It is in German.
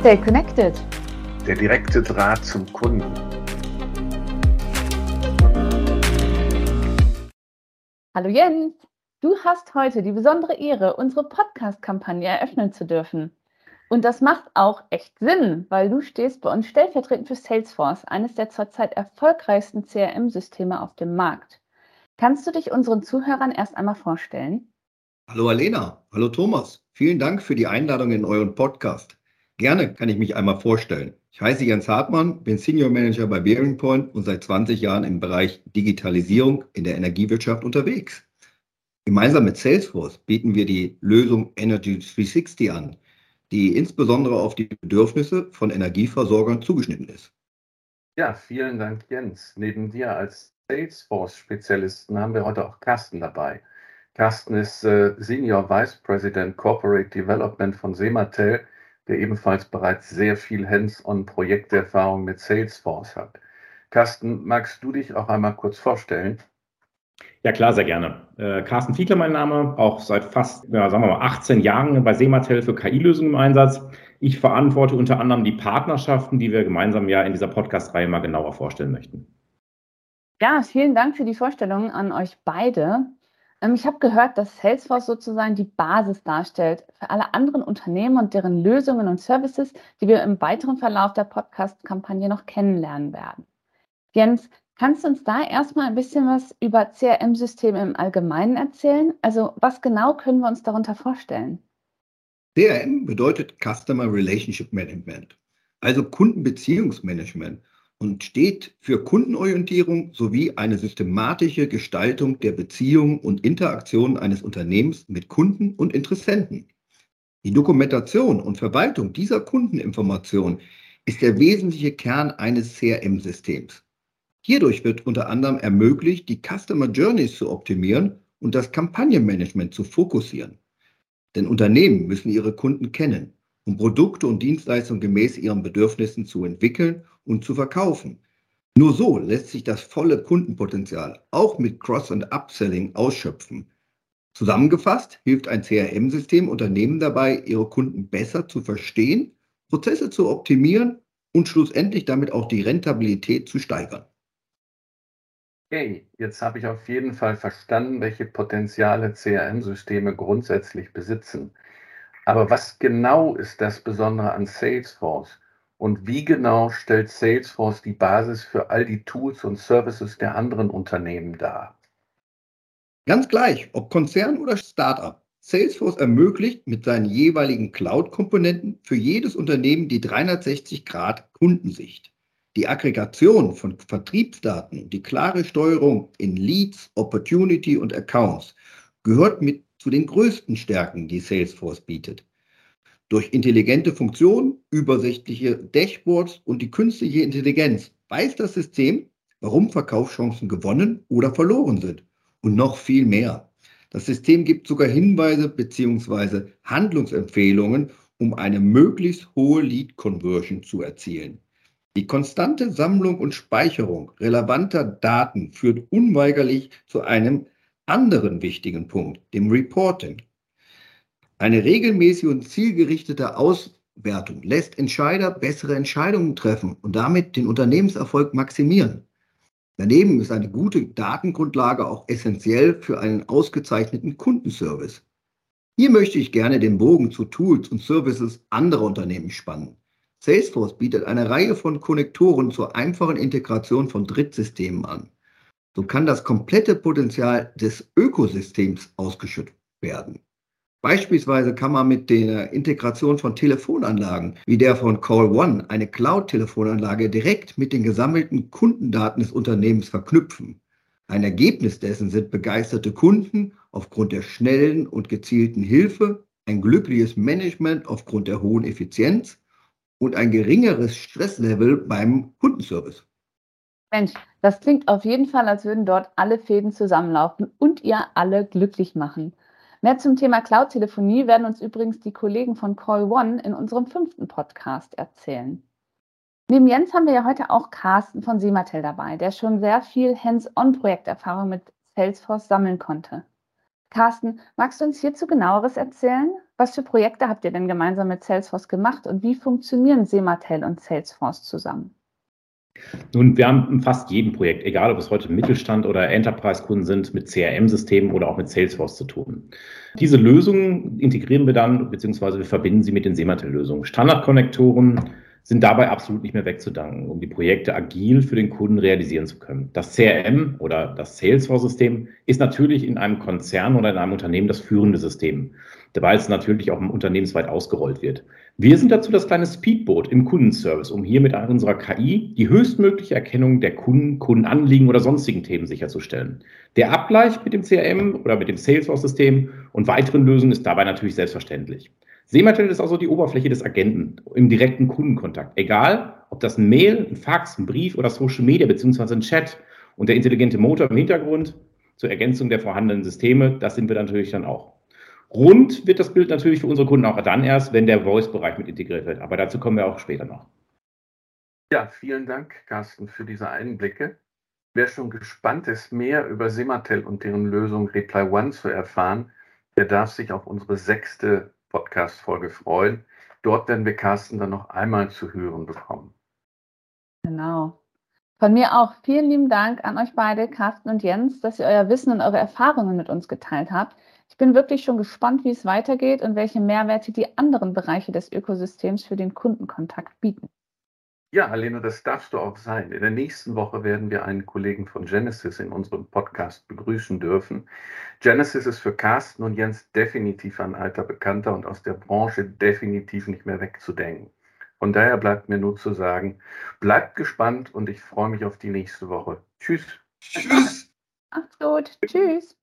Stay connected. Der direkte Draht zum Kunden. Hallo Jens, du hast heute die besondere Ehre, unsere Podcast-Kampagne eröffnen zu dürfen. Und das macht auch echt Sinn, weil du stehst bei uns stellvertretend für Salesforce, eines der zurzeit erfolgreichsten CRM-Systeme auf dem Markt. Kannst du dich unseren Zuhörern erst einmal vorstellen? Hallo Alena, hallo Thomas. Vielen Dank für die Einladung in euren Podcast. Gerne kann ich mich einmal vorstellen. Ich heiße Jens Hartmann, bin Senior Manager bei Bearing Point und seit 20 Jahren im Bereich Digitalisierung in der Energiewirtschaft unterwegs. Gemeinsam mit Salesforce bieten wir die Lösung Energy 360 an, die insbesondere auf die Bedürfnisse von Energieversorgern zugeschnitten ist. Ja, vielen Dank, Jens. Neben dir als Salesforce-Spezialisten haben wir heute auch Carsten dabei. Carsten ist äh, Senior Vice President Corporate Development von Sematel der ebenfalls bereits sehr viel Hands-on-Projekterfahrung mit Salesforce hat. Carsten, magst du dich auch einmal kurz vorstellen? Ja, klar, sehr gerne. Äh, Carsten Fiedler, mein Name, auch seit fast, ja, sagen wir mal, 18 Jahren bei Sematel für KI-Lösungen im Einsatz. Ich verantworte unter anderem die Partnerschaften, die wir gemeinsam ja in dieser Podcast-Reihe mal genauer vorstellen möchten. Ja, vielen Dank für die Vorstellung an euch beide. Ähm, ich habe gehört, dass Salesforce sozusagen die Basis darstellt für alle anderen Unternehmen und deren Lösungen und Services, die wir im weiteren Verlauf der Podcast-Kampagne noch kennenlernen werden. Jens, kannst du uns da erstmal ein bisschen was über CRM-Systeme im Allgemeinen erzählen? Also was genau können wir uns darunter vorstellen? CRM bedeutet Customer Relationship Management, also Kundenbeziehungsmanagement und steht für Kundenorientierung sowie eine systematische Gestaltung der Beziehungen und Interaktionen eines Unternehmens mit Kunden und Interessenten. Die Dokumentation und Verwaltung dieser Kundeninformation ist der wesentliche Kern eines CRM-Systems. Hierdurch wird unter anderem ermöglicht, die Customer Journeys zu optimieren und das Kampagnenmanagement zu fokussieren. Denn Unternehmen müssen ihre Kunden kennen um Produkte und Dienstleistungen gemäß ihren Bedürfnissen zu entwickeln und zu verkaufen. Nur so lässt sich das volle Kundenpotenzial auch mit Cross- und Upselling ausschöpfen. Zusammengefasst hilft ein CRM-System Unternehmen dabei, ihre Kunden besser zu verstehen, Prozesse zu optimieren und schlussendlich damit auch die Rentabilität zu steigern. Okay, jetzt habe ich auf jeden Fall verstanden, welche Potenziale CRM-Systeme grundsätzlich besitzen. Aber was genau ist das Besondere an Salesforce? Und wie genau stellt Salesforce die Basis für all die Tools und Services der anderen Unternehmen dar? Ganz gleich, ob Konzern oder Startup. Salesforce ermöglicht mit seinen jeweiligen Cloud-Komponenten für jedes Unternehmen die 360-Grad-Kundensicht. Die Aggregation von Vertriebsdaten und die klare Steuerung in Leads, Opportunity und Accounts gehört mit zu den größten Stärken, die Salesforce bietet. Durch intelligente Funktionen, übersichtliche Dashboards und die künstliche Intelligenz weiß das System, warum Verkaufschancen gewonnen oder verloren sind. Und noch viel mehr. Das System gibt sogar Hinweise bzw. Handlungsempfehlungen, um eine möglichst hohe Lead-Conversion zu erzielen. Die konstante Sammlung und Speicherung relevanter Daten führt unweigerlich zu einem anderen wichtigen Punkt, dem Reporting. Eine regelmäßige und zielgerichtete Auswertung lässt Entscheider bessere Entscheidungen treffen und damit den Unternehmenserfolg maximieren. Daneben ist eine gute Datengrundlage auch essentiell für einen ausgezeichneten Kundenservice. Hier möchte ich gerne den Bogen zu Tools und Services anderer Unternehmen spannen. Salesforce bietet eine Reihe von Konnektoren zur einfachen Integration von Drittsystemen an. So kann das komplette Potenzial des Ökosystems ausgeschüttet werden. Beispielsweise kann man mit der Integration von Telefonanlagen wie der von Call One eine Cloud-Telefonanlage direkt mit den gesammelten Kundendaten des Unternehmens verknüpfen. Ein Ergebnis dessen sind begeisterte Kunden aufgrund der schnellen und gezielten Hilfe, ein glückliches Management aufgrund der hohen Effizienz und ein geringeres Stresslevel beim Kundenservice. Mensch, das klingt auf jeden Fall, als würden dort alle Fäden zusammenlaufen und ihr alle glücklich machen. Mehr zum Thema Cloud-Telefonie werden uns übrigens die Kollegen von Call One in unserem fünften Podcast erzählen. Neben Jens haben wir ja heute auch Carsten von Sematel dabei, der schon sehr viel Hands-on-Projekterfahrung mit Salesforce sammeln konnte. Carsten, magst du uns hierzu genaueres erzählen? Was für Projekte habt ihr denn gemeinsam mit Salesforce gemacht und wie funktionieren Sematel und Salesforce zusammen? Nun, wir haben in fast jedem Projekt, egal ob es heute Mittelstand oder Enterprise-Kunden sind, mit CRM-Systemen oder auch mit Salesforce zu tun. Diese Lösungen integrieren wir dann, beziehungsweise wir verbinden sie mit den Sematel-Lösungen. Standardkonnektoren sind dabei absolut nicht mehr wegzudanken, um die Projekte agil für den Kunden realisieren zu können. Das CRM oder das Salesforce-System ist natürlich in einem Konzern oder in einem Unternehmen das führende System, weil es natürlich auch unternehmensweit ausgerollt wird. Wir sind dazu das kleine Speedboot im Kundenservice, um hier mit unserer KI die höchstmögliche Erkennung der Kunden, Kundenanliegen oder sonstigen Themen sicherzustellen. Der Abgleich mit dem CRM oder mit dem Salesforce-System und weiteren Lösungen ist dabei natürlich selbstverständlich. Sematel ist also die Oberfläche des Agenten im direkten Kundenkontakt. Egal, ob das ein Mail, ein Fax, ein Brief oder Social Media beziehungsweise ein Chat und der intelligente Motor im Hintergrund zur Ergänzung der vorhandenen Systeme, das sind wir natürlich dann auch. Rund wird das Bild natürlich für unsere Kunden auch dann erst, wenn der Voice-Bereich mit integriert wird. Aber dazu kommen wir auch später noch. Ja, vielen Dank, Carsten, für diese Einblicke. Wer schon gespannt ist, mehr über Sematel und deren Lösung Reply One zu erfahren, der darf sich auf unsere sechste Podcast-Folge freuen. Dort werden wir Carsten dann noch einmal zu hören bekommen. Genau. Von mir auch vielen lieben Dank an euch beide, Carsten und Jens, dass ihr euer Wissen und eure Erfahrungen mit uns geteilt habt. Ich bin wirklich schon gespannt, wie es weitergeht und welche Mehrwerte die anderen Bereiche des Ökosystems für den Kundenkontakt bieten. Ja, Alena, das darfst du auch sein. In der nächsten Woche werden wir einen Kollegen von Genesis in unserem Podcast begrüßen dürfen. Genesis ist für Carsten und Jens definitiv ein alter Bekannter und aus der Branche definitiv nicht mehr wegzudenken. Von daher bleibt mir nur zu sagen, bleibt gespannt und ich freue mich auf die nächste Woche. Tschüss. Tschüss. Macht's gut. Tschüss.